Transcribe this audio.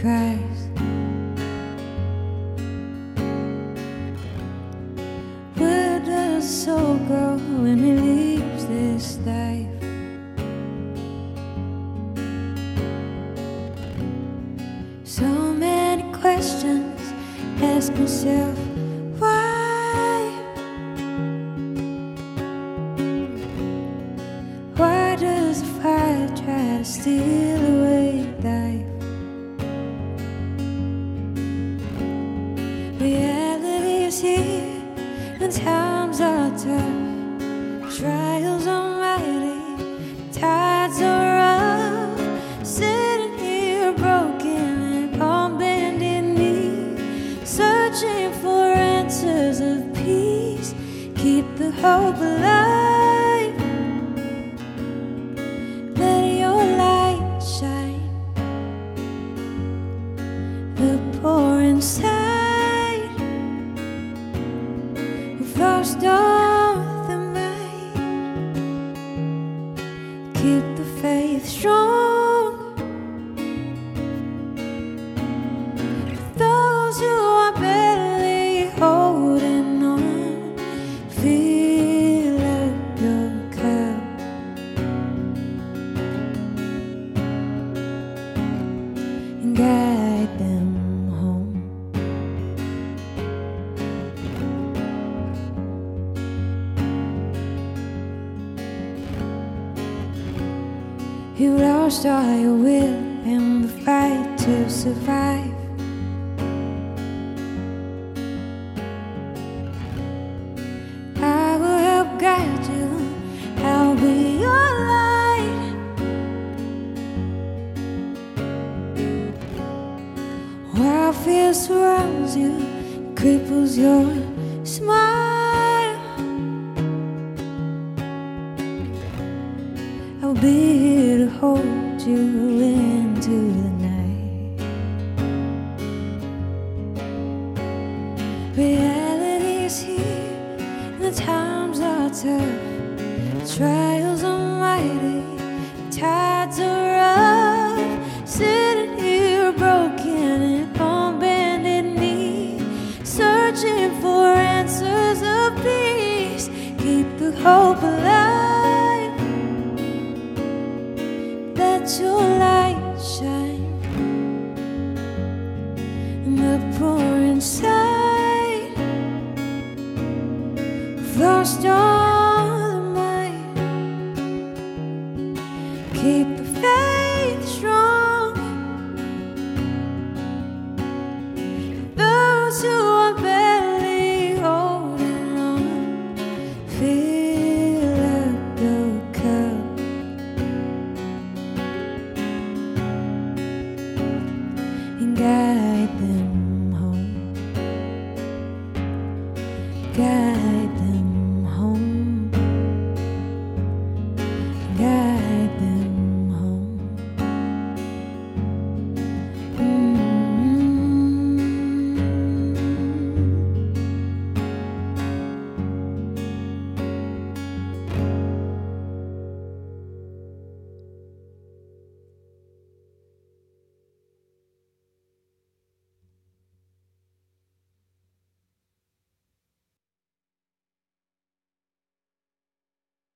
cries. Where does soul go when he leaves this life? So many questions ask myself. Why does the fire try to steal away? Here, and times are tough. Trials are mighty, tides are rough. Sitting here broken and on bended knee, searching for answers of peace. Keep the hope alive. All. Keep the faith strong. Those who are barely holding on, fill up your cup. and guide You lost all your will in the fight to survive. I will help guide you. I'll be your light. While fear surrounds you, cripples your smile. I'll be here hold you into the night. Reality is here, the times are tough. Trials are mighty, tides are rough. Sitting here broken and on bended knee, searching for answers of peace. Keep the hope alive. Let your light shine. And the poor inside guide them